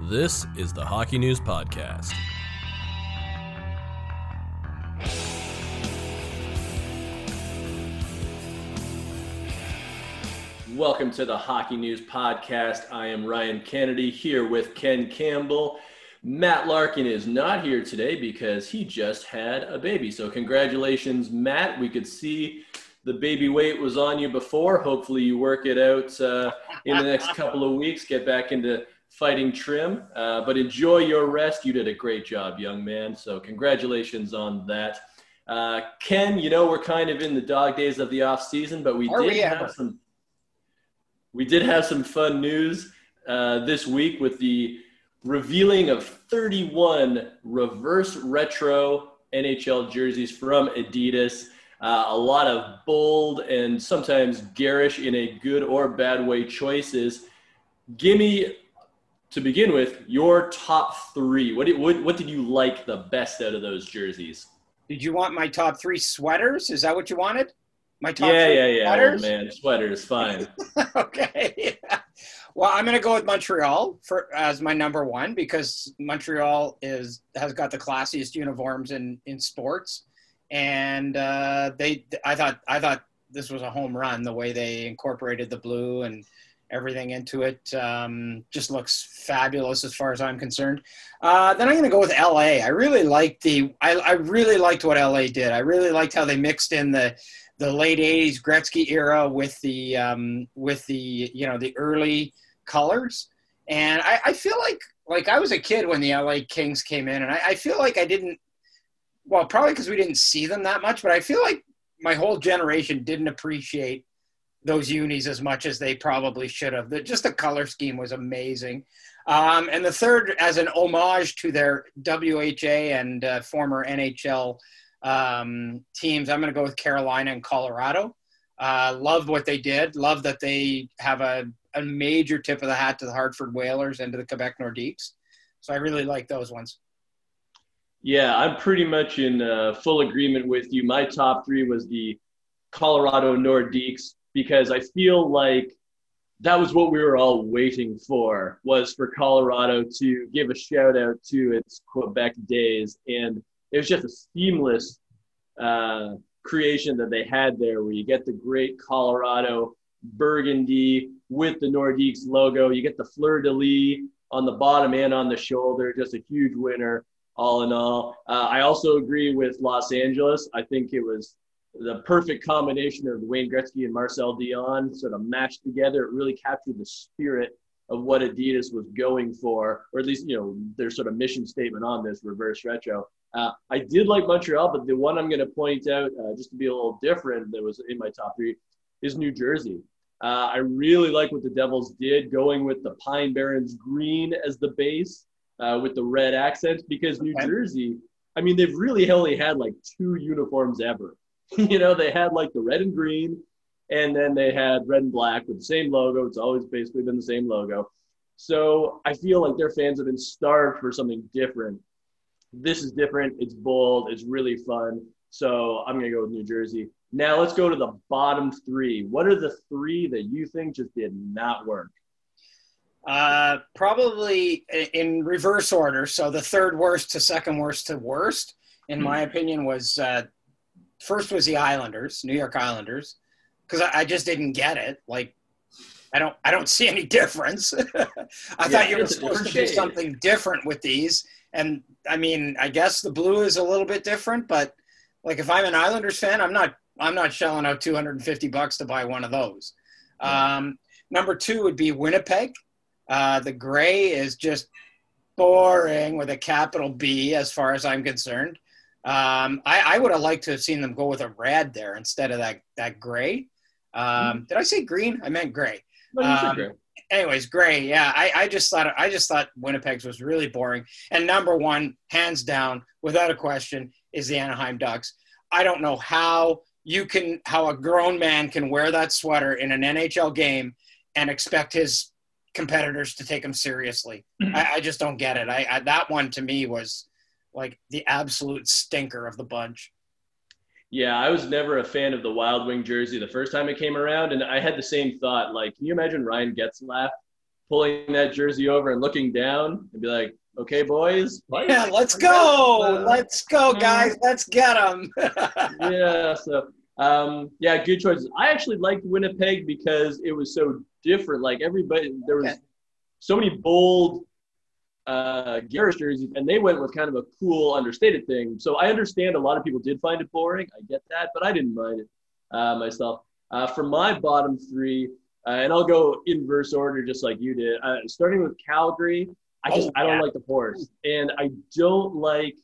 This is the Hockey News Podcast. Welcome to the Hockey News Podcast. I am Ryan Kennedy here with Ken Campbell. Matt Larkin is not here today because he just had a baby. So, congratulations, Matt. We could see the baby weight was on you before. Hopefully, you work it out uh, in the next couple of weeks, get back into fighting trim. Uh, but enjoy your rest. You did a great job, young man. So, congratulations on that. Uh, Ken, you know, we're kind of in the dog days of the off season, but we Are did we have ever? some we did have some fun news uh, this week with the revealing of 31 reverse retro NHL jerseys from Adidas. Uh, a lot of bold and sometimes garish in a good or bad way choices. Give me, to begin with, your top three. What did, what, what did you like the best out of those jerseys? Did you want my top three sweaters? Is that what you wanted? My top yeah, three yeah, yeah, old sweaters? man. Sweaters, fine. okay. Well, I'm going to go with Montreal for as my number one because Montreal is has got the classiest uniforms in in sports, and uh, they I thought I thought this was a home run the way they incorporated the blue and everything into it. Um, just looks fabulous as far as I'm concerned. Uh, then I'm going to go with LA. I really liked the I, I really liked what LA did. I really liked how they mixed in the the late '80s Gretzky era with the um, with the you know the early colors, and I, I feel like like I was a kid when the LA Kings came in, and I, I feel like I didn't. Well, probably because we didn't see them that much, but I feel like my whole generation didn't appreciate those unis as much as they probably should have. The, just the color scheme was amazing. Um, and the third, as an homage to their WHA and uh, former NHL um, teams, I'm going to go with Carolina and Colorado. Uh, love what they did. Love that they have a, a major tip of the hat to the Hartford Whalers and to the Quebec Nordiques. So I really like those ones. Yeah, I'm pretty much in uh, full agreement with you. My top three was the Colorado Nordiques because I feel like that was what we were all waiting for was for Colorado to give a shout out to its Quebec days, and it was just a seamless uh, creation that they had there, where you get the great Colorado burgundy with the Nordiques logo, you get the fleur de lis on the bottom and on the shoulder, just a huge winner all in all. Uh, I also agree with Los Angeles. I think it was the perfect combination of Wayne Gretzky and Marcel Dionne sort of mashed together. It really captured the spirit of what Adidas was going for, or at least, you know, their sort of mission statement on this reverse retro. Uh, I did like Montreal, but the one I'm going to point out, uh, just to be a little different, that was in my top three, is New Jersey. Uh, I really like what the Devils did, going with the Pine Barrens green as the base uh, with the red accents, because New. Jersey, I mean, they've really only had like two uniforms ever. you know, they had like the red and green, and then they had red and black with the same logo. It's always basically been the same logo. So I feel like their fans have been starved for something different. This is different. It's bold. It's really fun. So I'm going to go with New Jersey. Now let's go to the bottom three. What are the three that you think just did not work? Uh, probably in reverse order. So the third worst to second worst to worst, in my opinion, was uh, first was the Islanders, New York Islanders, because I, I just didn't get it. Like, I don't, I don't see any difference. I thought you were supposed to do something different with these, and I mean, I guess the blue is a little bit different, but like if I'm an Islanders fan, I'm not, I'm not shelling out 250 bucks to buy one of those. Um, number two would be Winnipeg. Uh, the gray is just boring with a capital B as far as I'm concerned. Um, I, I would have liked to have seen them go with a red there instead of that, that gray. Um, Did I say green? I meant gray. No, you said Um, great. Anyways, gray. Yeah, I, I just thought I just thought Winnipeg's was really boring. And number one, hands down, without a question, is the Anaheim Ducks. I don't know how you can how a grown man can wear that sweater in an NHL game and expect his competitors to take him seriously. I, I just don't get it. I, I that one to me was like the absolute stinker of the bunch. Yeah, I was never a fan of the Wild Wing jersey the first time it came around, and I had the same thought. Like, can you imagine Ryan Getzlaf pulling that jersey over and looking down and be like, okay, boys. Yeah, let's go. Let's go, guys. Let's get them. yeah. So, um, yeah, good choices. I actually liked Winnipeg because it was so different. Like everybody, there was so many bold uh, garish jerseys, and they went with kind of a cool, understated thing. So I understand a lot of people did find it boring. I get that, but I didn't mind it uh, myself. Uh, for my bottom three, uh, and I'll go inverse order just like you did. Uh, starting with Calgary, I just oh, I don't like the horse, and I don't like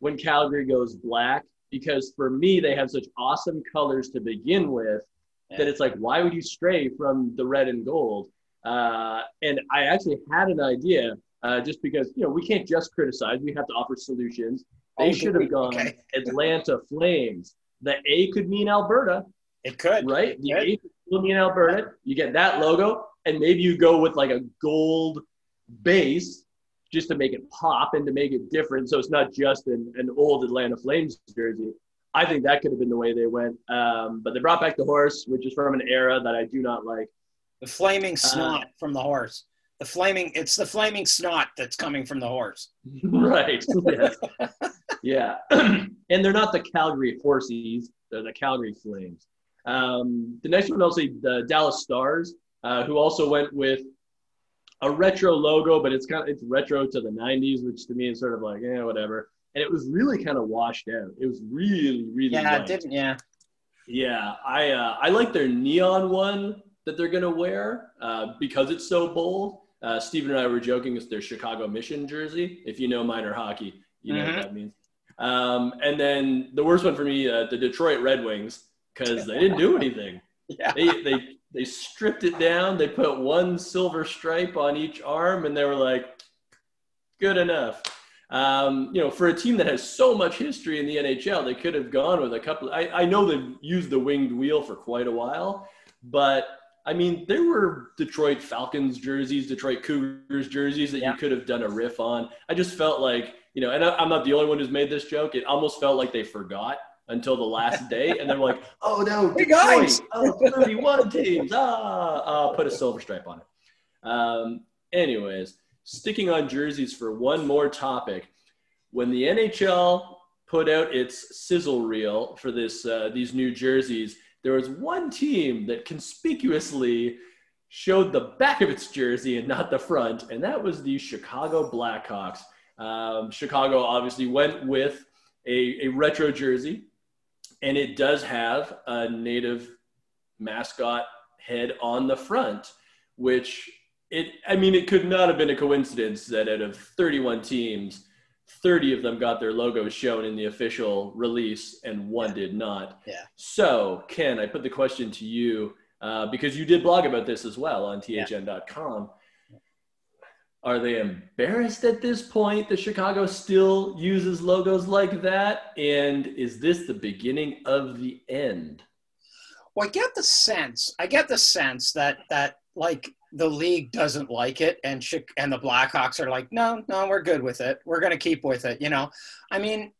when Calgary goes black because for me they have such awesome colors to begin with yeah. that it's like why would you stray from the red and gold? Uh, and I actually had an idea uh, just because you know we can't just criticize; we have to offer solutions. They oh, should have gone okay. Atlanta Flames. The A could mean Alberta. It could, right? The A could mean Alberta. You get that logo, and maybe you go with like a gold base just to make it pop and to make it different. So it's not just an, an old Atlanta Flames jersey. I think that could have been the way they went. Um, but they brought back the horse, which is from an era that I do not like. The flaming snot uh, from the horse the flaming it's the flaming snot that's coming from the horse. Right yes. yeah. And they're not the calgary horsies they're the calgary flames. Um, the next one i'll say the dallas stars uh, who also went with a retro logo but it's kind of it's retro to the 90s which to me is sort of like yeah whatever. And it was really kind of washed out. It was really really yeah it didn't yeah. Yeah i uh, i like their neon one that they're gonna wear uh, because it's so bold uh, Steven and I were joking it's their Chicago Mission jersey. If you know minor hockey, you know mm-hmm. what that means. Um, and then the worst one for me, uh, the Detroit Red Wings, because they didn't do anything. yeah. They, they, they stripped it down. They put one silver stripe on each arm, and they were like, good enough. Um, you know, for a team that has so much history in the NHL, they could have gone with a couple. I, I know they've used the winged wheel for quite a while, but – I mean, there were Detroit Falcons jerseys, Detroit Cougars jerseys that yeah. you could have done a riff on. I just felt like, you know, and I, am not the only one who's made this joke. It almost felt like they forgot until the last day, and they're like, "Oh no, hey guys, oh, 31 teams, ah, ah, put a silver stripe on it." Um, anyways, sticking on jerseys for one more topic, when the NHL put out its sizzle reel for this uh, these new jerseys there was one team that conspicuously showed the back of its jersey and not the front, and that was the Chicago Blackhawks. Um, Chicago obviously went with a, a retro jersey, and it does have a native mascot head on the front, which it, I mean, it could not have been a coincidence that out of 31 teams, 30 of them got their logos shown in the official release and one yeah. did not. Yeah. So, Ken, I put the question to you uh, because you did blog about this as well on thn.com. Yeah. Are they embarrassed at this point that Chicago still uses logos like that? And is this the beginning of the end? Well, I get the sense, I get the sense that, that like the league doesn't like it and and the Blackhawks are like, no, no, we're good with it. We're going to keep with it. You know, I mean,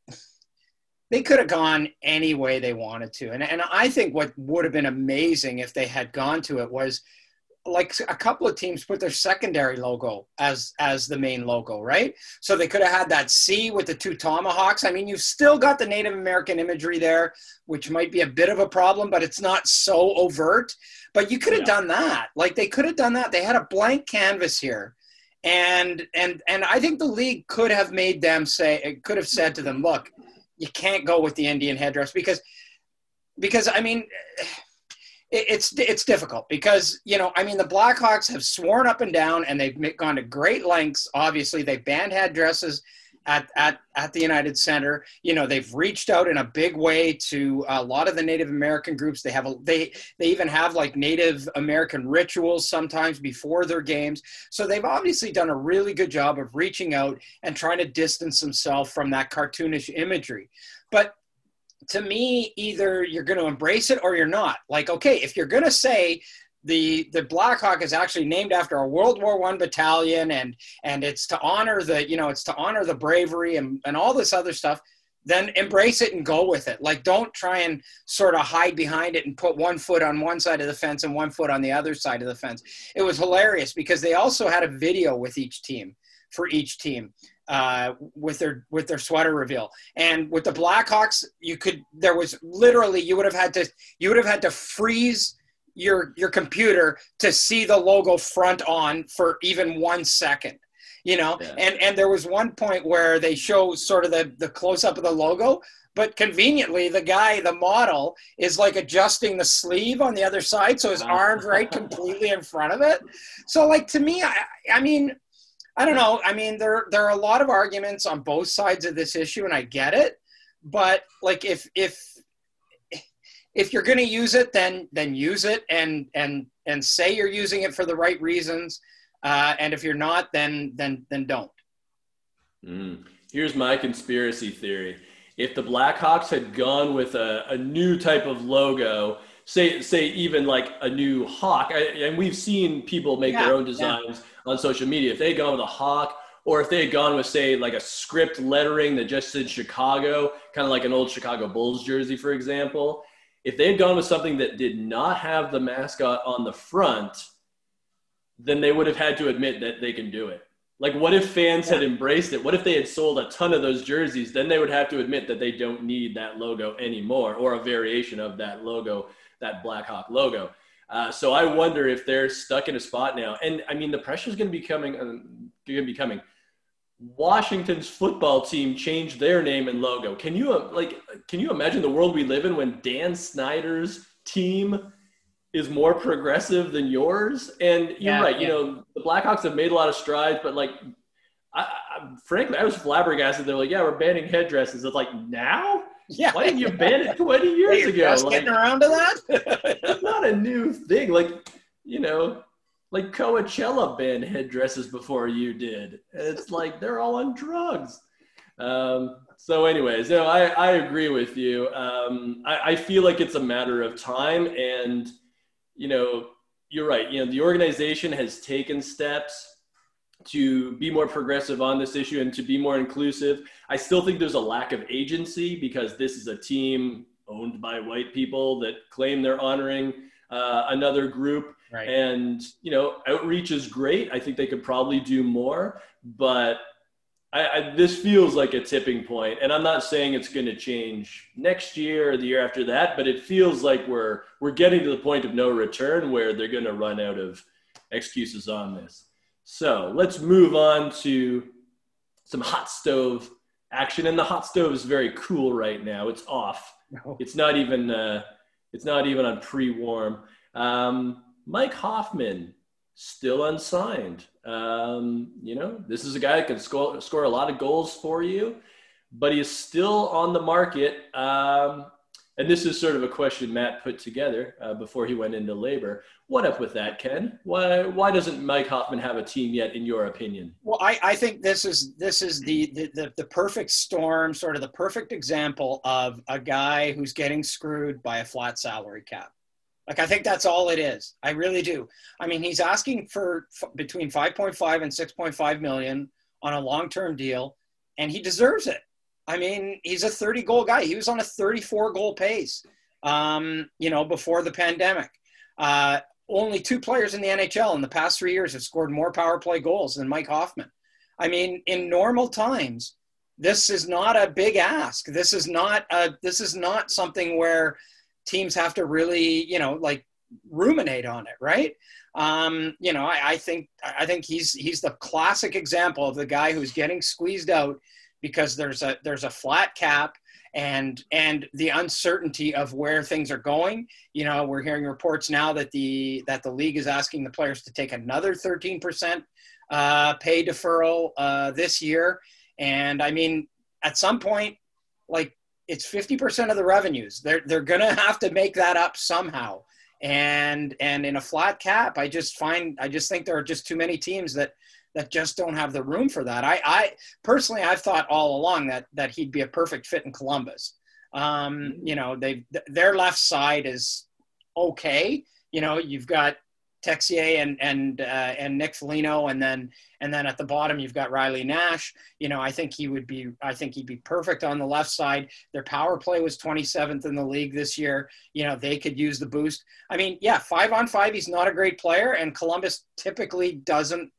they could have gone any way they wanted to. And, and I think what would have been amazing if they had gone to it was like a couple of teams put their secondary logo as as the main logo, right? So they could have had that C with the two tomahawks. I mean, you've still got the Native American imagery there, which might be a bit of a problem, but it's not so overt. But you could have yeah. done that. Like they could have done that. They had a blank canvas here. And and and I think the league could have made them say it could have said to them, look, you can't go with the Indian headdress because because I mean it's it's difficult because you know I mean the Blackhawks have sworn up and down and they've gone to great lengths. Obviously, they banned headdresses at, at, at the United Center. You know, they've reached out in a big way to a lot of the Native American groups. They have a, they they even have like Native American rituals sometimes before their games. So they've obviously done a really good job of reaching out and trying to distance themselves from that cartoonish imagery. But to me, either you're going to embrace it or you're not. Like, okay, if you're going to say the the Blackhawk is actually named after a World War One battalion, and and it's to honor the you know it's to honor the bravery and and all this other stuff, then embrace it and go with it. Like, don't try and sort of hide behind it and put one foot on one side of the fence and one foot on the other side of the fence. It was hilarious because they also had a video with each team for each team uh, with their with their sweater reveal. And with the Blackhawks, you could there was literally you would have had to you would have had to freeze your your computer to see the logo front on for even one second you know yeah. and and there was one point where they show sort of the the close up of the logo but conveniently the guy the model is like adjusting the sleeve on the other side so his arms right completely in front of it so like to me i i mean i don't know i mean there there are a lot of arguments on both sides of this issue and i get it but like if if if you're going to use it then then use it and and and say you're using it for the right reasons uh, and if you're not, then then then don't. Mm. Here's my conspiracy theory: if the Blackhawks had gone with a, a new type of logo, say say even like a new hawk, I, and we've seen people make yeah, their own designs yeah. on social media. If they had gone with a hawk, or if they had gone with say like a script lettering that just said Chicago, kind of like an old Chicago Bulls jersey, for example. If they had gone with something that did not have the mascot on the front, then they would have had to admit that they can do it. Like, what if fans had embraced it? What if they had sold a ton of those jerseys? Then they would have to admit that they don't need that logo anymore or a variation of that logo, that Blackhawk logo. Uh, so I wonder if they're stuck in a spot now. And I mean, the pressure is going to be coming. Uh, going to be coming. Washington's football team changed their name and logo. Can you uh, like? Can you imagine the world we live in when Dan Snyder's team is more progressive than yours. And you're yeah, right. Yeah. You know, the Blackhawks have made a lot of strides, but like, I, I, frankly, I was flabbergasted. They're like, yeah, we're banning headdresses. It's like now. Yeah. Why didn't you ban it 20 years ago? Just like, getting around to that? it's not a new thing. Like, you know, like Coachella banned headdresses before you did. It's like they're all on drugs. Um, so, anyways, no, I, I agree with you. Um, I, I feel like it's a matter of time and – you know, you're right. You know, the organization has taken steps to be more progressive on this issue and to be more inclusive. I still think there's a lack of agency because this is a team owned by white people that claim they're honoring uh, another group. Right. And, you know, outreach is great. I think they could probably do more, but I, I, this feels like a tipping point, and I'm not saying it's going to change next year or the year after that, but it feels like we're we're getting to the point of no return where they're going to run out of excuses on this. So let's move on to some hot stove action, and the hot stove is very cool right now. It's off. No. It's not even uh, it's not even on pre-warm. Um, Mike Hoffman still unsigned. Um, you know, this is a guy that can score, score a lot of goals for you, but he is still on the market. Um, and this is sort of a question Matt put together uh, before he went into labor. What up with that, Ken? Why why doesn't Mike Hoffman have a team yet, in your opinion? Well, I, I think this is this is the, the the the perfect storm, sort of the perfect example of a guy who's getting screwed by a flat salary cap. Like I think that's all it is. I really do. I mean, he's asking for f- between 5.5 and 6.5 million on a long-term deal, and he deserves it. I mean, he's a 30 goal guy. He was on a 34 goal pace, um, you know, before the pandemic. Uh, only two players in the NHL in the past three years have scored more power play goals than Mike Hoffman. I mean, in normal times, this is not a big ask. This is not a, this is not something where teams have to really, you know, like ruminate on it, right? Um, you know, I, I think I think he's he's the classic example of the guy who's getting squeezed out because there's a there's a flat cap and and the uncertainty of where things are going. You know, we're hearing reports now that the that the league is asking the players to take another 13% uh, pay deferral uh, this year, and I mean, at some point, like it's 50% of the revenues. They're, they're to have to make that up somehow. And, and in a flat cap, I just find, I just think there are just too many teams that, that just don't have the room for that. I, I personally, I've thought all along that, that he'd be a perfect fit in Columbus. Um, you know, they, their left side is okay. You know, you've got Texier and and uh, and Nick Foligno, and then and then at the bottom you've got Riley Nash. You know, I think he would be. I think he'd be perfect on the left side. Their power play was 27th in the league this year. You know, they could use the boost. I mean, yeah, five on five, he's not a great player, and Columbus typically doesn't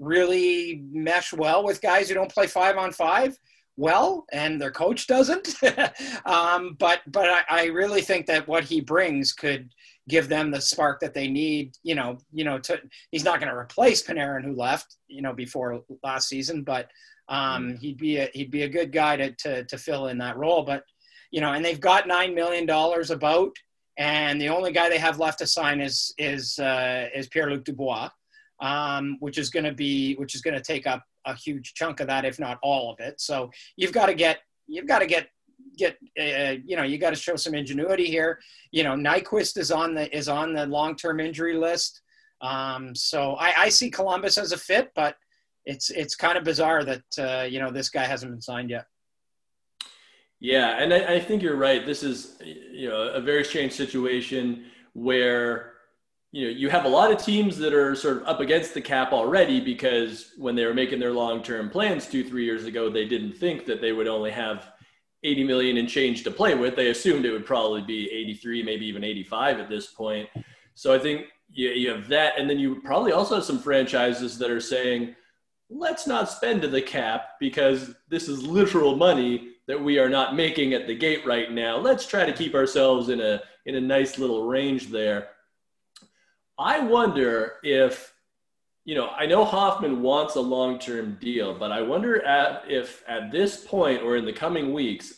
really mesh well with guys who don't play five on five well, and their coach doesn't. um, but but I, I, really think that what he brings could give them the spark that they need. You know, you know, to he's not going to replace Panarin who left, you know, before last season, but um, mm. he'd be a, he'd be a good guy to, to to fill in that role. But you know, and they've got nine million dollars about, and the only guy they have left to sign is is uh, is Pierre Luc Dubois. Um, which is going to be which is going to take up a huge chunk of that, if not all of it. So you've got to get you've got to get get uh, you know you got to show some ingenuity here. You know Nyquist is on the is on the long term injury list. Um, so I, I, see Columbus as a fit, but it's it's kind of bizarre that uh, you know this guy hasn't been signed yet. Yeah, and I, I think you're right. This is you know a very strange situation where you know, you have a lot of teams that are sort of up against the cap already because when they were making their long-term plans two, three years ago, they didn't think that they would only have 80 million and change to play with. They assumed it would probably be 83, maybe even 85 at this point. So I think you, you have that. And then you probably also have some franchises that are saying, let's not spend to the cap because this is literal money that we are not making at the gate right now. Let's try to keep ourselves in a, in a nice little range there I wonder if, you know, I know Hoffman wants a long term deal, but I wonder at, if at this point or in the coming weeks,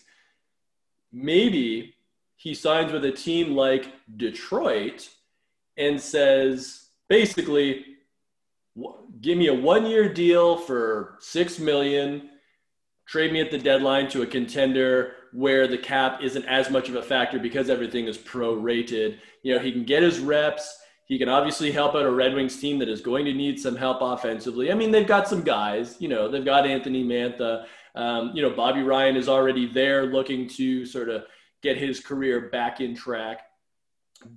maybe he signs with a team like Detroit and says, basically, give me a one year deal for six million trade me at the deadline to a contender where the cap isn't as much of a factor because everything is prorated. You know, he can get his reps. He can obviously help out a Red Wings team that is going to need some help offensively. I mean, they've got some guys, you know, they've got Anthony Mantha. Um, you know, Bobby Ryan is already there looking to sort of get his career back in track.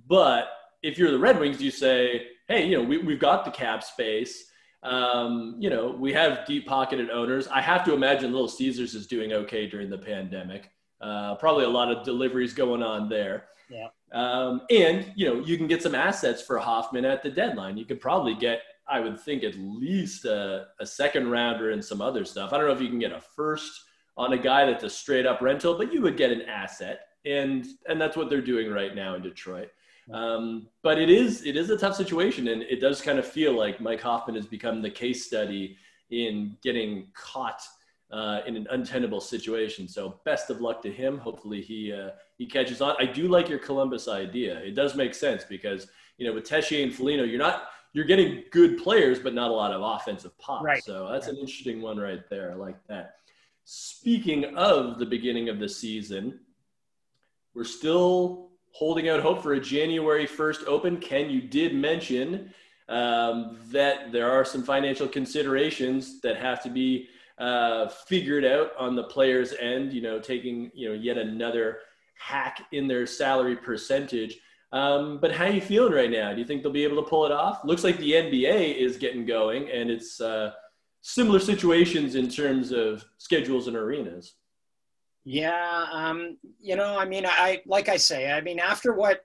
But if you're the Red Wings, you say, hey, you know, we, we've got the cap space. Um, you know, we have deep pocketed owners. I have to imagine Little Caesars is doing okay during the pandemic. Uh, probably a lot of deliveries going on there. Yeah. Um, and you know, you can get some assets for Hoffman at the deadline. You could probably get, I would think, at least a, a second rounder and some other stuff. I don't know if you can get a first on a guy that's a straight up rental, but you would get an asset, and and that's what they're doing right now in Detroit. Um, but it is it is a tough situation, and it does kind of feel like Mike Hoffman has become the case study in getting caught uh, in an untenable situation. So best of luck to him. Hopefully he uh, he catches on. I do like your Columbus idea. It does make sense because you know with Texier and Foligno, you're not you're getting good players, but not a lot of offensive pop. Right. So that's an interesting one right there. I like that. Speaking of the beginning of the season, we're still holding out hope for a January 1st open. Ken, you did mention um, that there are some financial considerations that have to be uh, figured out on the players' end. You know, taking you know yet another hack in their salary percentage. Um, but how are you feeling right now? Do you think they'll be able to pull it off? Looks like the NBA is getting going, and it's uh, similar situations in terms of schedules and arenas. Yeah, um, you know, I mean, I like I say, I mean, after what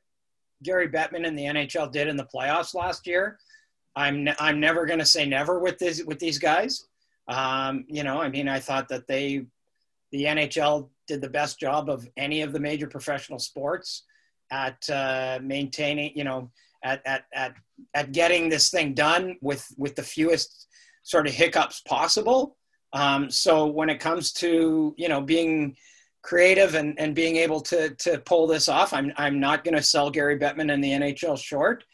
Gary Bettman and the NHL did in the playoffs last year, I'm I'm never going to say never with this with these guys. Um, you know, I mean, I thought that they, the NHL did the best job of any of the major professional sports at uh, maintaining, you know, at, at, at, at getting this thing done with, with the fewest sort of hiccups possible. Um, so when it comes to, you know, being creative and, and being able to, to pull this off, I'm, I'm not going to sell Gary Bettman and the NHL short.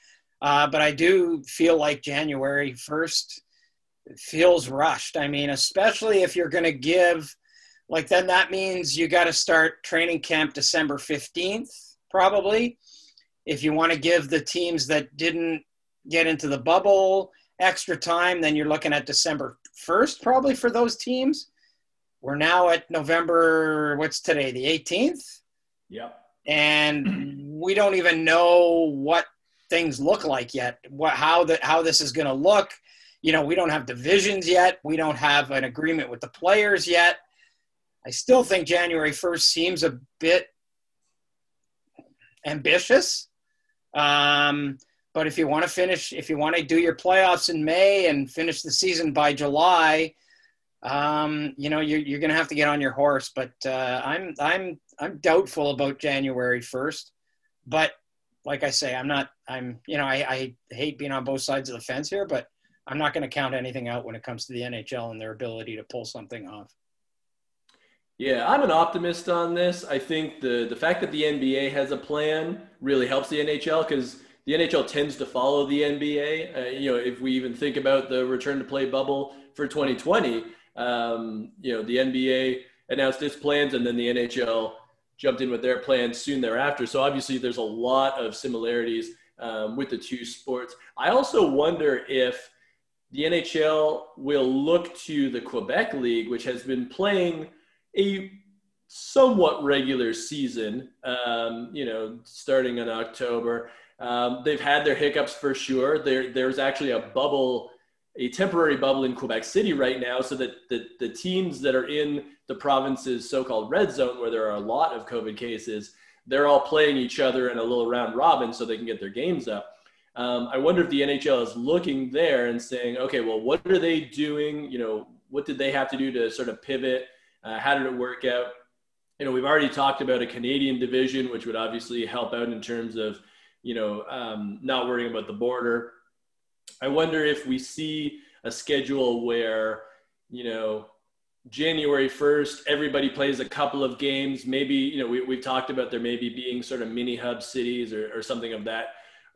Uh, but I do feel like January 1st feels rushed. I mean, especially if you're going to give, like, then that means you got to start training camp December 15th, probably. If you want to give the teams that didn't get into the bubble extra time, then you're looking at December 1st, probably for those teams. We're now at November, what's today, the 18th? Yep. And we don't even know what things look like yet. What how that how this is going to look. You know, we don't have divisions yet. We don't have an agreement with the players yet. I still think January 1st seems a bit ambitious. Um, but if you want to finish, if you want to do your playoffs in May and finish the season by July, um, you know you're, you're going to have to get on your horse. But uh, I'm I'm I'm doubtful about January first. But like I say, I'm not. I'm you know I, I hate being on both sides of the fence here, but I'm not going to count anything out when it comes to the NHL and their ability to pull something off. Yeah, I'm an optimist on this. I think the the fact that the NBA has a plan really helps the NHL because the NHL tends to follow the NBA. Uh, you know, if we even think about the return to play bubble for 2020, um, you know, the NBA announced its plans and then the NHL jumped in with their plans soon thereafter. So obviously, there's a lot of similarities um, with the two sports. I also wonder if the NHL will look to the Quebec League, which has been playing a somewhat regular season, um, you know, starting in October. Um, they've had their hiccups for sure. There, there's actually a bubble, a temporary bubble in Quebec City right now, so that the, the teams that are in the province's so-called red zone, where there are a lot of COVID cases, they're all playing each other in a little round robin so they can get their games up. Um, I wonder if the NHL is looking there and saying, okay, well, what are they doing? You know, what did they have to do to sort of pivot? Uh, how did it work out? You know, we've already talked about a Canadian division, which would obviously help out in terms of you know, um, not worrying about the border. I wonder if we see a schedule where, you know, January 1st, everybody plays a couple of games. Maybe, you know, we, we've talked about there maybe being sort of mini hub cities or, or something of that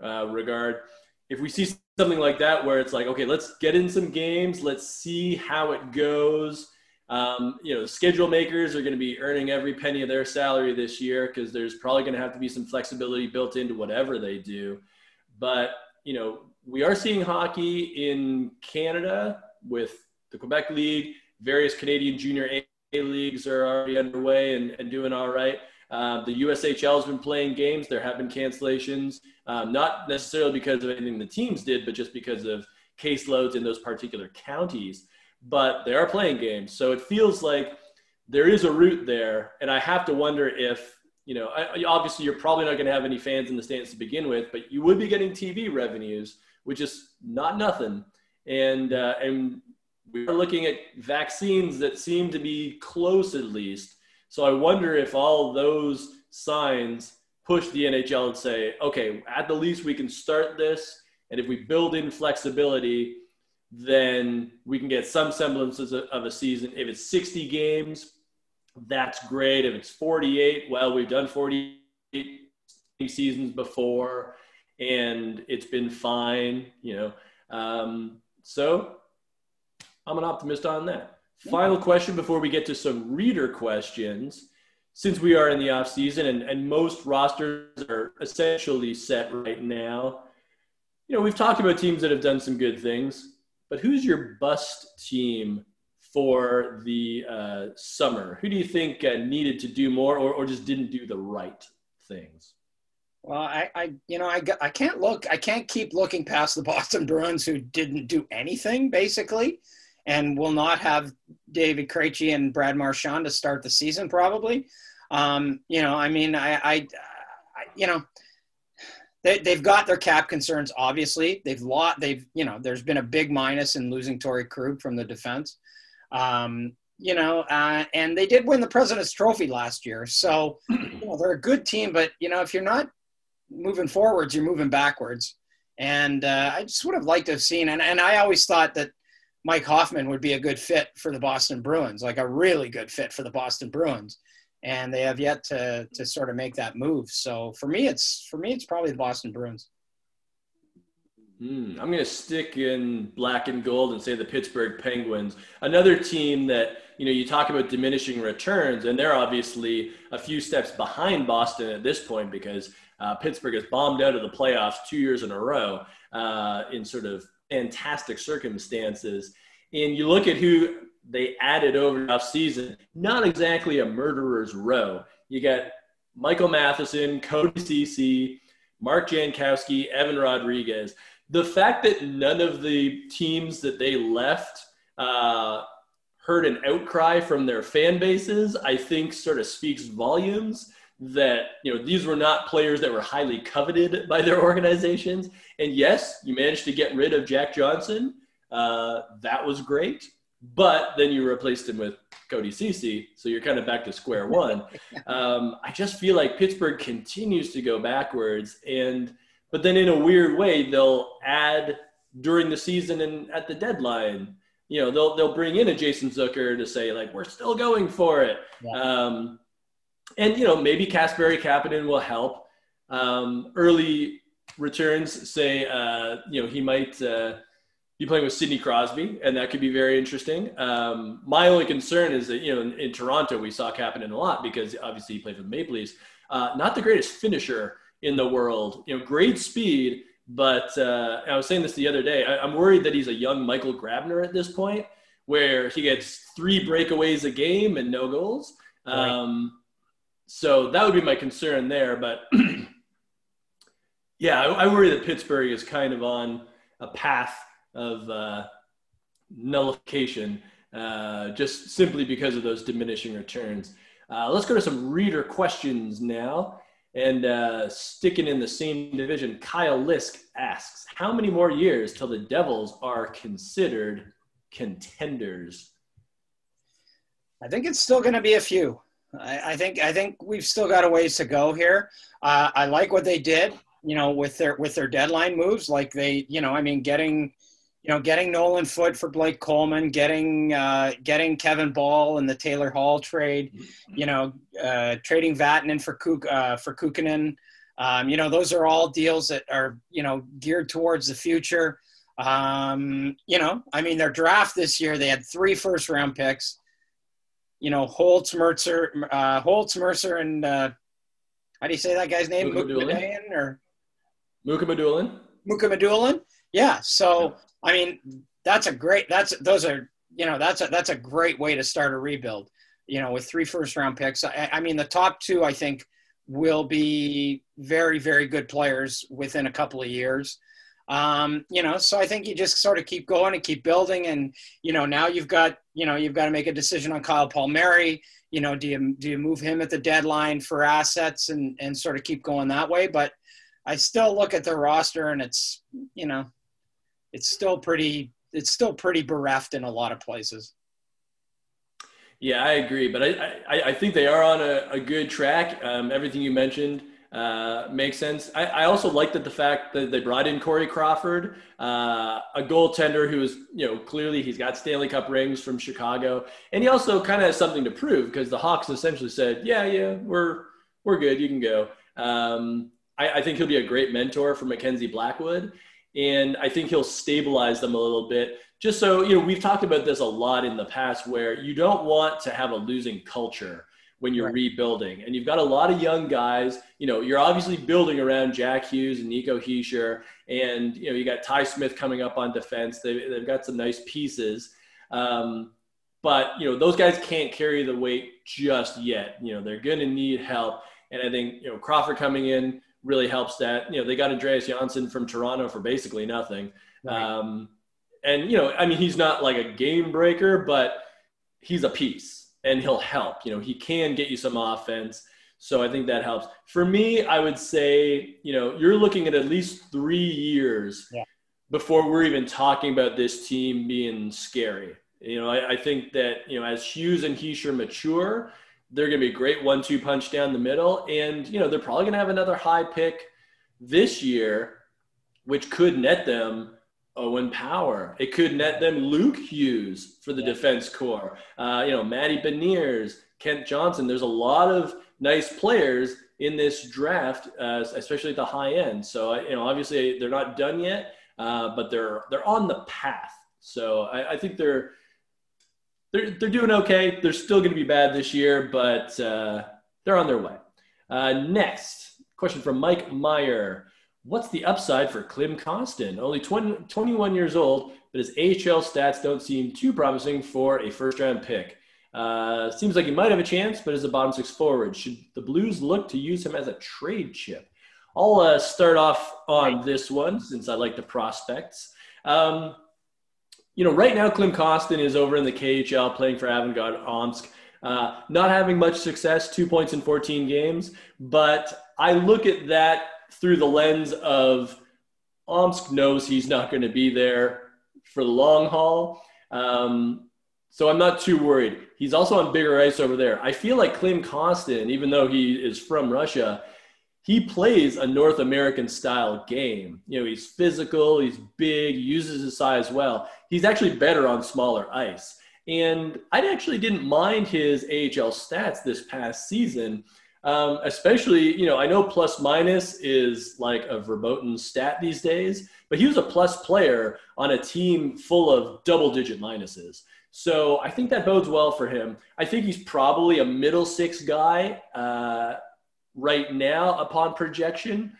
uh, regard. If we see something like that where it's like, okay, let's get in some games, let's see how it goes. Um, you know, schedule makers are going to be earning every penny of their salary this year because there's probably going to have to be some flexibility built into whatever they do. But, you know, we are seeing hockey in Canada with the Quebec League, various Canadian junior A leagues are already underway and, and doing all right. Uh, the USHL has been playing games. There have been cancellations, um, not necessarily because of anything the teams did, but just because of caseloads in those particular counties but they are playing games. So it feels like there is a route there. And I have to wonder if, you know, I, obviously you're probably not going to have any fans in the stands to begin with, but you would be getting TV revenues, which is not nothing. And, uh, and we are looking at vaccines that seem to be close at least. So I wonder if all those signs push the NHL and say, okay, at the least we can start this. And if we build in flexibility, then we can get some semblances of a season. If it's 60 games, that's great. If it's 48, well, we've done 48 seasons before and it's been fine, you know. Um, so I'm an optimist on that. Final question before we get to some reader questions. Since we are in the off season and, and most rosters are essentially set right now, you know, we've talked about teams that have done some good things. But who's your bust team for the uh, summer? Who do you think uh, needed to do more or, or just didn't do the right things? Well, I, I, you know, I, I can't look, I can't keep looking past the Boston Bruins who didn't do anything basically, and will not have David Krejci and Brad Marchand to start the season probably. Um, you know, I mean, I, I, I you know, they, they've got their cap concerns. Obviously, they've lot. They've you know, there's been a big minus in losing Torey Krug from the defense. Um, you know, uh, and they did win the President's Trophy last year. So, you know, they're a good team. But you know, if you're not moving forwards, you're moving backwards. And uh, I just would have liked to have seen. And, and I always thought that Mike Hoffman would be a good fit for the Boston Bruins, like a really good fit for the Boston Bruins and they have yet to to sort of make that move. So for me, it's for me, it's probably the Boston Bruins. Mm, I'm going to stick in black and gold and say the Pittsburgh Penguins, another team that you know you talk about diminishing returns, and they're obviously a few steps behind Boston at this point because uh, Pittsburgh has bombed out of the playoffs two years in a row uh, in sort of fantastic circumstances. And you look at who they added over the season, not exactly a murderer's row. You got Michael Matheson, Cody Ceci, Mark Jankowski, Evan Rodrigues. The fact that none of the teams that they left uh, heard an outcry from their fan bases, I think sort of speaks volumes that you know these were not players that were highly coveted by their organizations. And yes, you managed to get rid of Jack Johnson. Uh, that was great. But then you replaced him with Cody Ceci, so you're kind of back to square one. Um, I just feel like Pittsburgh continues to go backwards, and but then in a weird way they'll add during the season and at the deadline. You know, they'll they'll bring in a Jason Zucker to say like we're still going for it. Yeah. Um, and you know maybe Kasperi Kapanen will help. Um, early returns say uh, you know he might uh, be playing with Sidney Crosby, and that could be very interesting. Um, my only concern is that you know in, in, Toronto we saw Kapanen a lot because obviously he played for the Maple Leafs. Uh, not the greatest finisher in the world. You know, great speed, but uh, I was saying this the other day. I, I'm worried that he's a young Michael Grabner at this point, where he gets three breakaways a game and no goals. Um, so that would be my concern there. But yeah, I, I, worry that Pittsburgh is kind of on a path of uh, nullification uh, just simply because of those diminishing returns. Uh, let's go to some reader questions now. And uh, sticking in the same division, Kyle Lisk asks, How many more years till the Devils are considered contenders? I think it's still going to be a few. I, I, think I think we've still got a ways to go here. Uh, I like what they did, you know, with their with their deadline moves. Like they, you know, I mean, getting, you know, getting Nolan Foote for Blake Coleman, getting uh, getting Kevin Bahl in the Taylor Hall trade, you know, uh, trading Vatanen for Kuk, uh, for. Um, you know, those are all deals that are you know geared towards the future. Um, you know, I mean, their draft this year they had three first round picks you know, Holtz, Mercer, uh, Holtz, Mercer, and uh, how do you say that guy's name? Mukhamadullin or Mukhamadullin. Mukhamadullin. Yeah. So I mean, that's a great. That's those are you know that's a that's a great way to start a rebuild. You know, with three first round picks. I, I mean, the top two I think will be very very good players within a couple of years. Um, you know, so I think you just sort of keep going and keep building. And, you know, now you've got, you know, you've got to make a decision on Kyle Palmieri. You know, do you, do you move him at the deadline for assets and, and sort of keep going that way? But I still look at the roster and it's, you know, it's still pretty, it's still pretty bereft in a lot of places. Yeah, I agree. But I, I, I think they are on a, a good track. Um, everything you mentioned, uh, makes sense. I, I, also like that the fact that they brought in Corey Crawford, uh, a goaltender who is, you know, clearly he's got Stanley Cup rings from Chicago, and he also kind of has something to prove because the Hawks essentially said, "Yeah, yeah, we're we're good, you can go." Um, I, I think he'll be a great mentor for Mackenzie Blackwood, and I think he'll stabilize them a little bit. Just so you know, we've talked about this a lot in the past, where you don't want to have a losing culture when you're right. rebuilding. And you've got a lot of young guys. You know, you're obviously building around Jack Hughes and Nico Hischier, and you know you got Ty Smith coming up on defense. They, they've got some nice pieces. Um, but you know those guys can't carry the weight just yet. You know they're going to need help, and I think you know Crawford coming in really helps that. You know they got Andreas Johnsson from Toronto for basically nothing, right. um, and you know I mean he's not like a game breaker, but he's a piece and he'll help. You know, he can get you some offense. So I think that helps. For me, I would say, you know, you're looking at at least three years yeah. before we're even talking about this team being scary. You know, I, I think that, you know, as Hughes and Hischier mature, they're going to be a great one two punch down the middle. And, you know, they're probably going to have another high pick this year, which could net them Owen Power. It could net them Luke Hughes for the yeah. defense core. Uh, you know, Matty Beniers, Kent Johnson. There's a lot of nice players in this draft, uh, especially at the high end. So, you know, obviously they're not done yet, uh, but they're they're on the path. So I, I, think they're they're they're doing okay. They're still going to be bad this year, but uh, they're on their way. Uh, next question from Mike Meyer. What's the upside for Klim Kostin? Only 20, 21 years old, but his AHL stats don't seem too promising for a first round pick. Uh, seems like he might have a chance, but as a bottom six forward, should the Blues look to use him as a trade chip? I'll uh, start off on this one since I like the prospects. Um, you know, right now, Klim Kostin is over in the KHL playing for Avangard Omsk. Uh, not having much success, two points in 14 games. But I look at that through the lens of Omsk knows he's not going to be there for the long haul. Um, so I'm not too worried. He's also on bigger ice over there. I feel like Klim Kostin, even though he is from Russia, he plays a North American style game. You know, he's physical, he's big, uses his size well. He's actually better on smaller ice. And I actually didn't mind his AHL stats this past season, um, especially, you know, I know plus minus is like a verboten stat these days, but he was a plus player on a team full of double digit minuses. So I think that bodes well for him. I think he's probably a middle six guy. Uh, right now upon projection.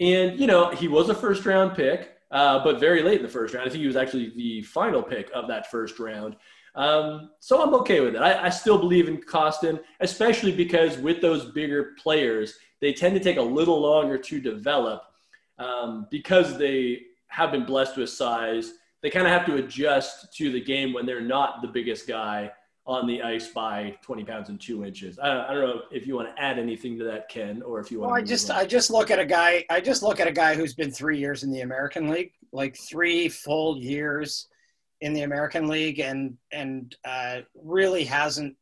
And, you know, he was a first round pick, uh, but very late in the first round. I think he was actually the final pick of that first round. Um, so I'm okay with it. I, I still believe in Kostin, especially because with those bigger players, they tend to take a little longer to develop um, because they have been blessed with size. They kind of have to adjust to the game when they're not the biggest guy on the ice by 20 pounds and two inches. I, I don't know if you want to add anything to that, Ken, or if you want. Well, I just I just look at a guy. I just look at a guy who's been three years in the American League, like three full years in the American League, and and uh, really hasn't,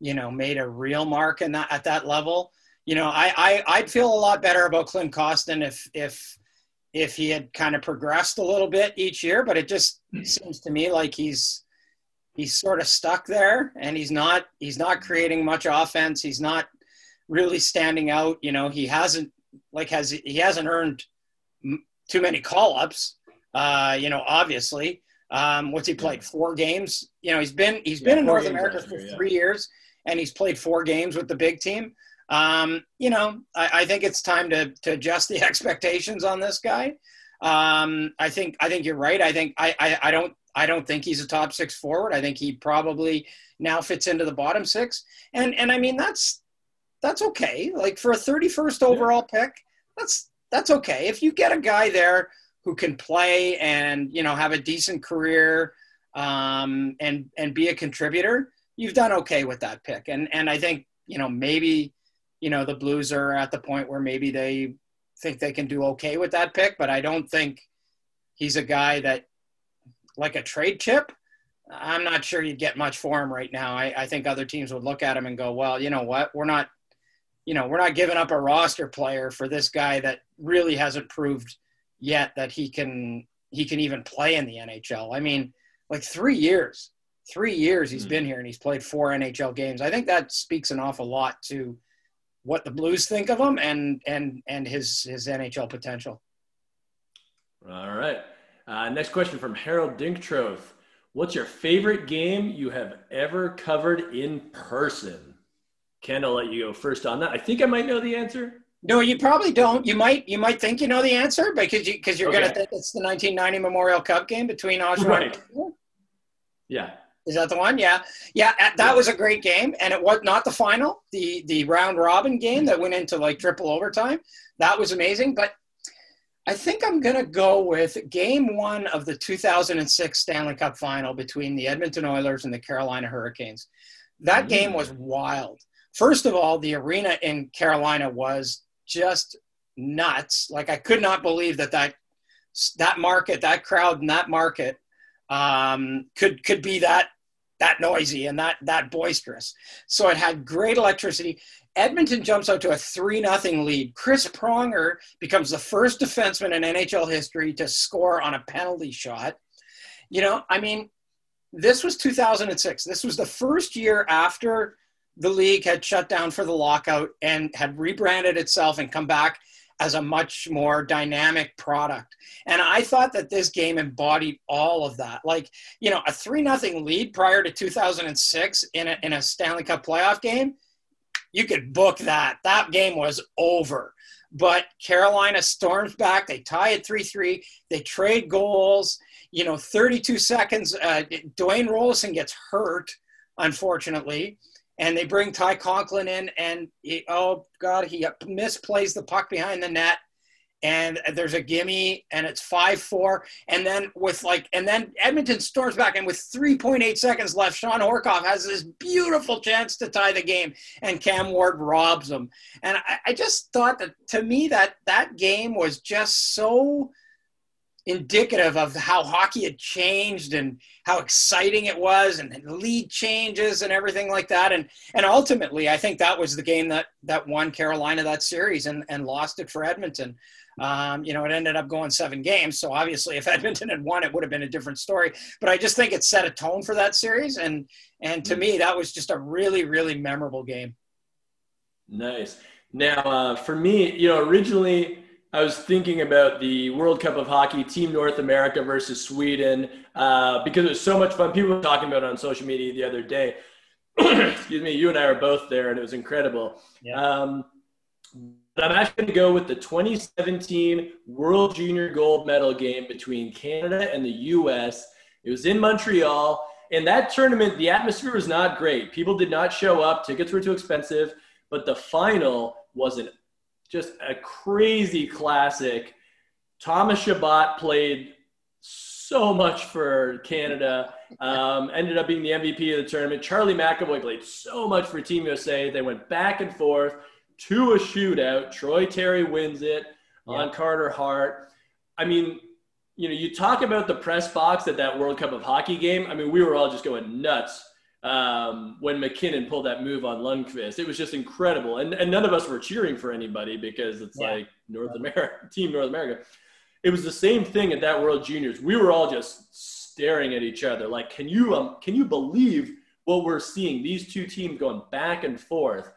you know, made a real mark in that at that level. You know, I, I I'd feel a lot better about Klim Kostin if if if he had kind of progressed a little bit each year, but it just seems to me like he's he's sort of stuck there and he's not he's not creating much offense. He's not really standing out. You know he hasn't like has he hasn't earned too many call-ups uh, you know obviously um, what's he played four games you know he's been he's yeah, been in north america for year, three years and he's played four games with the big team um, you know I, I, think it's time to to adjust the expectations on this guy um, i think i think you're right i think I, I i don't I don't think he's a top six forward. I think he probably now fits into the bottom six. And and I mean that's that's okay. Like for a 31st overall yeah. pick, that's that's okay. If you get a guy there who can play and you know have a decent career um, and and be a contributor, you've done okay with that pick. And and I think you know maybe you know the Blues are at the point where maybe they think they can do okay with that pick, but I don't think he's a guy that like a trade chip, I'm not sure you'd get much for him right now. I, I think other teams would look at him and go, well, you know what? We're not, you know, we're not giving up a roster player for this guy that really hasn't proved yet that he can he can even play in the NHL. I mean, like three years, three years he's mm-hmm. been here and he's played four NHL games. I think that speaks an awful lot to what the Blues think of him and and and his his NHL potential. All right. Uh, next question from Harold Dinktroth. What's your favorite game you have ever covered in person? Ken, I'll let you go first on that. I think I might know the answer. No, you probably don't. You might you might think you know the answer because you because you're okay. gonna think it's the 1990 Memorial Cup game between Oshawa. Right. Yeah. Is that the one? Yeah, yeah. That yeah. was a great game, and it was not the final, the the round robin game that went into like triple overtime. That was amazing. But I think I'm going to go with game one of the 2006 Stanley Cup final between the Edmonton Oilers and the Carolina Hurricanes. That mm. game was wild. First of all, the arena in Carolina was just nuts. Like I could not believe that that that market, that crowd and that market um, could could be that that noisy and that that boisterous. So it had great electricity. Edmonton jumps out to a 3 nothing lead. Chris Pronger becomes the first defenseman in NHL history to score on a penalty shot. You know, I mean, this was 2006. This was the first year after the league had shut down for the lockout and had rebranded itself and come back as a much more dynamic product. And I thought that this game embodied all of that. Like, you know, a 3 nothing lead prior to 2006 in a, in a Stanley Cup playoff game you could book that. That game was over. But Carolina storms back. They tie it 3 3. They trade goals. You know, 32 seconds. Uh, Dwayne Roloson gets hurt, unfortunately. And they bring Ty Conklin in, and he, oh god, he misplays the puck behind the net, and there's a gimme, and it's five four, and then with like, and then Edmonton storms back, and with 3.8 seconds left, Shawn Horcoff has this beautiful chance to tie the game, and Cam Ward robs him, and I, I just thought that to me that that game was just so indicative of how hockey had changed and how exciting it was and lead changes and everything like that. And and ultimately i think that was the game that that won carolina that series and and lost it for edmonton. Um, you know it ended up going seven games. So obviously if edmonton had won it would have been a different story. But i just think it set a tone for that series. And and to mm-hmm. me that was just a really really memorable game. Nice. Now uh, for me you know originally I was thinking about the World Cup of Hockey, Team North America versus Sweden, uh, because it was so much fun. People were talking about it on social media the other day. Excuse me, you and I were both there, and it was incredible. Yeah. Um, but I'm actually going to go with the 2017 World Junior Gold Medal game between Canada and the U.S. It was in Montreal. In that tournament, the atmosphere was not great. People did not show up. Tickets were too expensive. But the final was an just a crazy classic. Thomas Chabot played so much for Canada. Um, ended up being the MVP of the tournament. Charlie McAvoy played so much for Team USA. They went back and forth to a shootout. Troy Terry wins it yeah. on Carter Hart. I mean, you know, you talk about the press box at that World Cup of Hockey game. I mean, we were all just going nuts um, when MacKinnon pulled that move on Lundqvist. It was just incredible. And, and none of us were cheering for anybody because it's yeah. like North. America, Team North America. It was the same thing at that World Juniors. We were all just staring at each other like, can you, um, can you believe what we're seeing? These two teams going back and forth.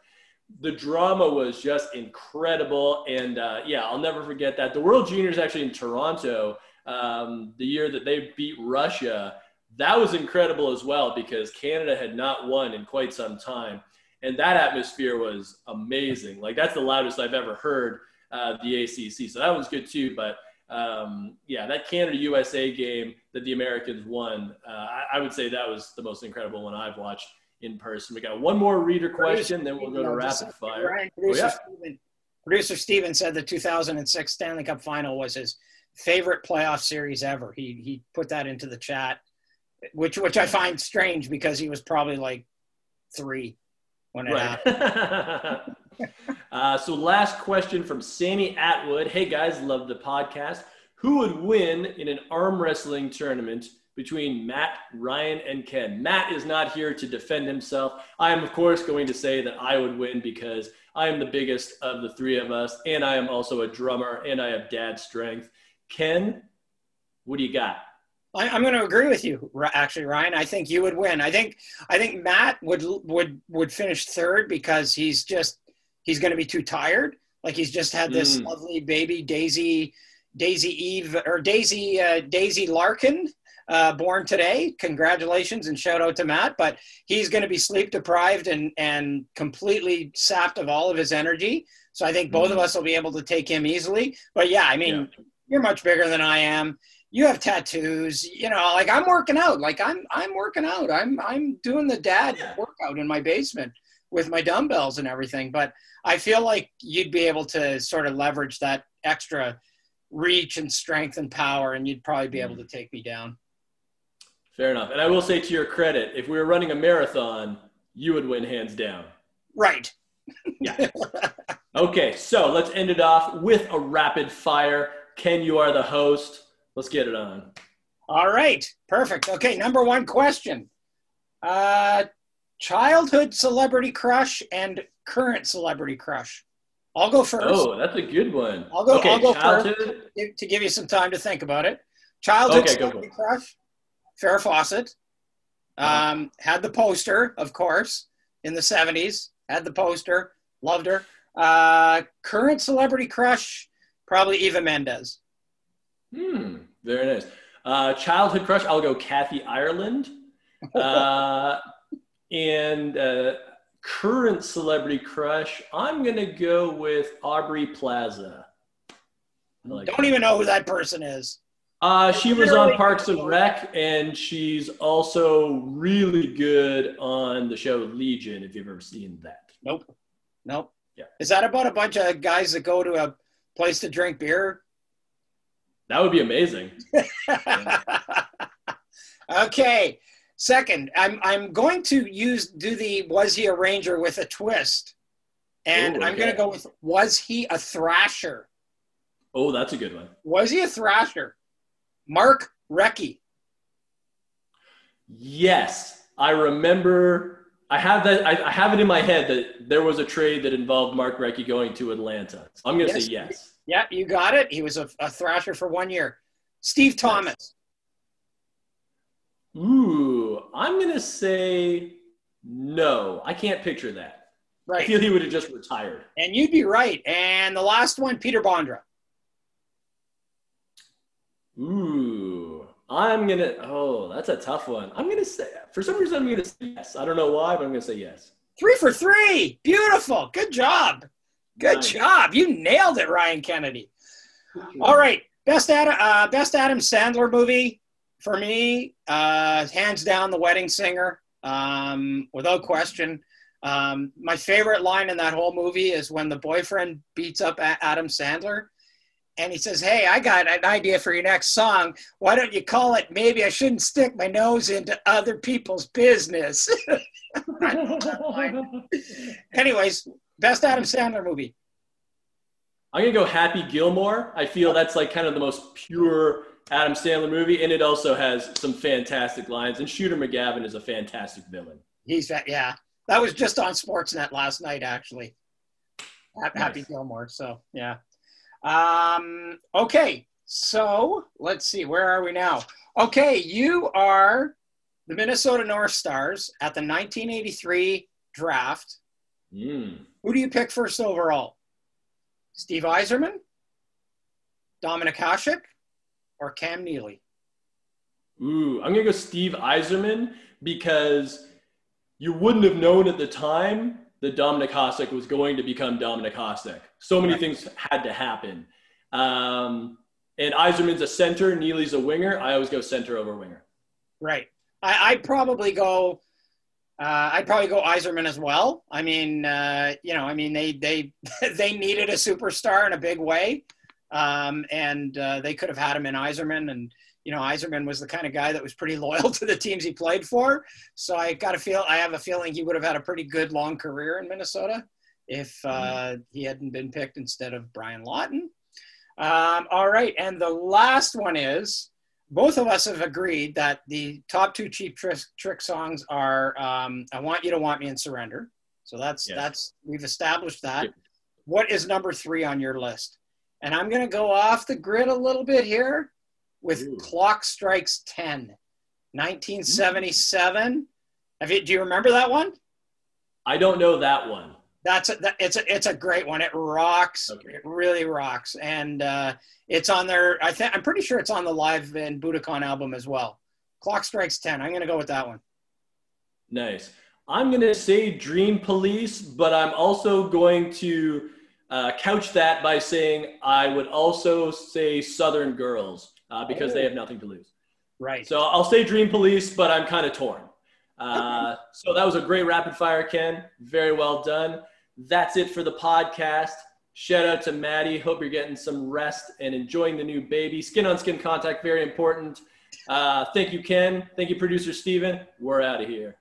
The drama was just incredible. And uh, yeah, I'll never forget that. The World Juniors actually in Toronto, um, the year that they beat Russia – that was incredible as well because Canada had not won in quite some time. And that atmosphere was amazing. Like, that's the loudest I've ever heard uh, the ACC. So that was good too. But um, yeah, that Canada USA game that the Americans won, uh, I, I, would say that was the most incredible one I've watched in person. We got one more reader question, then we'll go to rapid fire. Ryan, producer, oh, yeah. Steven, producer Steven said the 2006 Stanley Cup final was his favorite playoff series ever. He, he put that into the chat which which I find strange because he was probably like three when it right. happened. uh, so last question from Sammy Atwood. Hey guys, love the podcast. Who would win in an arm wrestling tournament between Matt, Ryan, and Ken? Matt is not here to defend himself. I am, of course, going to say that I would win because I am the biggest of the three of us, and I am also a drummer, and I have dad strength. Ken, what do you got? I, am going to agree with you, actually, Ryan. I think you would win. I think I think Matt would would would finish third because he's just he's going to be too tired. Like he's just had this mm. lovely baby Daisy Daisy Eve or Daisy uh, Daisy Larkin uh, born today. Congratulations and shout out to Matt. But he's going to be sleep deprived and and completely sapped of all of his energy. So I think both mm. of us will be able to take him easily. But yeah, I mean, yeah. you're much bigger than I am you have tattoos you know like i'm working out like i'm i'm working out. I'm i'm doing the dad yeah. workout in my basement with my dumbbells and everything but i feel like you'd be able to sort of leverage that extra reach and strength and power and you'd probably be able mm. to take me down. Fair enough. And i will say to your credit if we were running a marathon you would win hands down. Right. Yeah. Okay so let's end it off with a rapid fire. Ken you are the host Let's get it on. All right. Perfect. Okay. Number one question. Uh, childhood celebrity crush and current celebrity crush. I'll go first. Oh, that's a good one. I'll go, okay, I'll go childhood. first to give you some time to think about it. Childhood okay, celebrity crush, Farrah Fawcett. Uh-huh. Um, had the poster, of course, in the 70s. Had the poster. Loved her. Uh, current celebrity crush, probably Eva Mendes. Hmm. Very nice. Uh, childhood crush, I'll go Kathy Ireland. Uh, and uh, current celebrity crush, I'm going to go with Aubrey Plaza. Like Don't that. even know who that person is. Uh, she was on Parks and Rec, and she's also really good on the show Legion. If you've ever seen that. Nope. Nope. Yeah. Is that about a bunch of guys that go to a place to drink beer? That would be amazing. okay. Second, I'm I'm going to use do the was he a ranger with a twist, and Ooh, I'm going to go with was he a thrasher? Oh, that's a good one. Was he a thrasher? Mark Recchi. Yes, I remember. I have that. I, I have it in my head that there was a trade that involved Mark Recchi going to Atlanta. So I'm going to Yes. say yes. Yeah, you got it. He was a, a thrasher for one year. Steve Thomas. Ooh, I'm going to say no. I can't picture that. Right. I feel he would have just retired. And you'd be right. And the last one, Peter Bondra. Ooh, I'm gonna. Oh, that's a tough one. I'm gonna say. For some reason, I'm gonna say yes. I don't know why, but I'm gonna say yes. Three for three. Beautiful. Good job. Good Nice. job. You nailed it, Ryan Kennedy. All right. Best Adam, uh, best Adam Sandler movie for me, uh, hands down, The Wedding Singer, um, without question. Um, my favorite line in that whole movie is when the boyfriend beats up Adam Sandler, and he says, "Hey, I got an idea for your next song. Why don't you call it? Maybe I shouldn't stick my nose into other people's business." Anyways, best Adam Sandler movie. I'm gonna go Happy Gilmore. I feel that's like kind of the most pure Adam Sandler movie, and it also has some fantastic lines. And Shooter McGavin is a fantastic villain. He's yeah. That was just on Sportsnet last night, actually. Happy Nice. Gilmore. So yeah. Um, okay, so let's see. Where are we now? Okay, you are the Minnesota North Stars at the 1983 draft. Mm. Who do you pick first overall? Steve Yzerman, Dominik Hasek, or Cam Neely? Ooh, I'm gonna go Steve Yzerman because you wouldn't have known at the time that Dominik Hasek was going to become Dominik Hasek. So many things had to happen. Um, and Yzerman's a center, Neely's a winger. I always go center over winger. Right. I, I'd probably go. Uh, I'd probably go Yzerman as well. I mean, uh, you know, I mean, they they they needed a superstar in a big way, um, and uh, they could have had him in Yzerman. And you know, Yzerman was the kind of guy that was pretty loyal to the teams he played for. So I got to feel. I have a feeling he would have had a pretty good long career in Minnesota if uh, he hadn't been picked instead of Brian Lawton. Um, all right, and the last one is both of us have agreed that the top two cheap trick, trick songs are um, "I Want You to Want Me" and "Surrender." So that's Yes. that's we've established that. What is number three on your list? And I'm going to go off the grid a little bit here with Ooh. "Clock Strikes 10," 1977. Have you, do you remember that one? I don't know that one. That's a, that, it's a it's a great one. It rocks. Okay. It really rocks, and uh, it's on their. I think I'm pretty sure it's on the live in Budokan album as well. Clock strikes ten. I'm gonna go with that one. Nice. I'm going to say Dream Police, but I'm also going to uh, couch that by saying I would also say Southern Girls uh, because they Oh. have nothing to lose. Right. So I'll say Dream Police, but I'm kind of torn. Uh, so that was a great rapid fire, Ken. Very well done. That's it for the podcast. Shout out to Maddie. Hope you're getting some rest and enjoying the new baby. Skin on skin contact, very important. Uh, thank you, Ken. Thank you, producer Steven. We're out of here.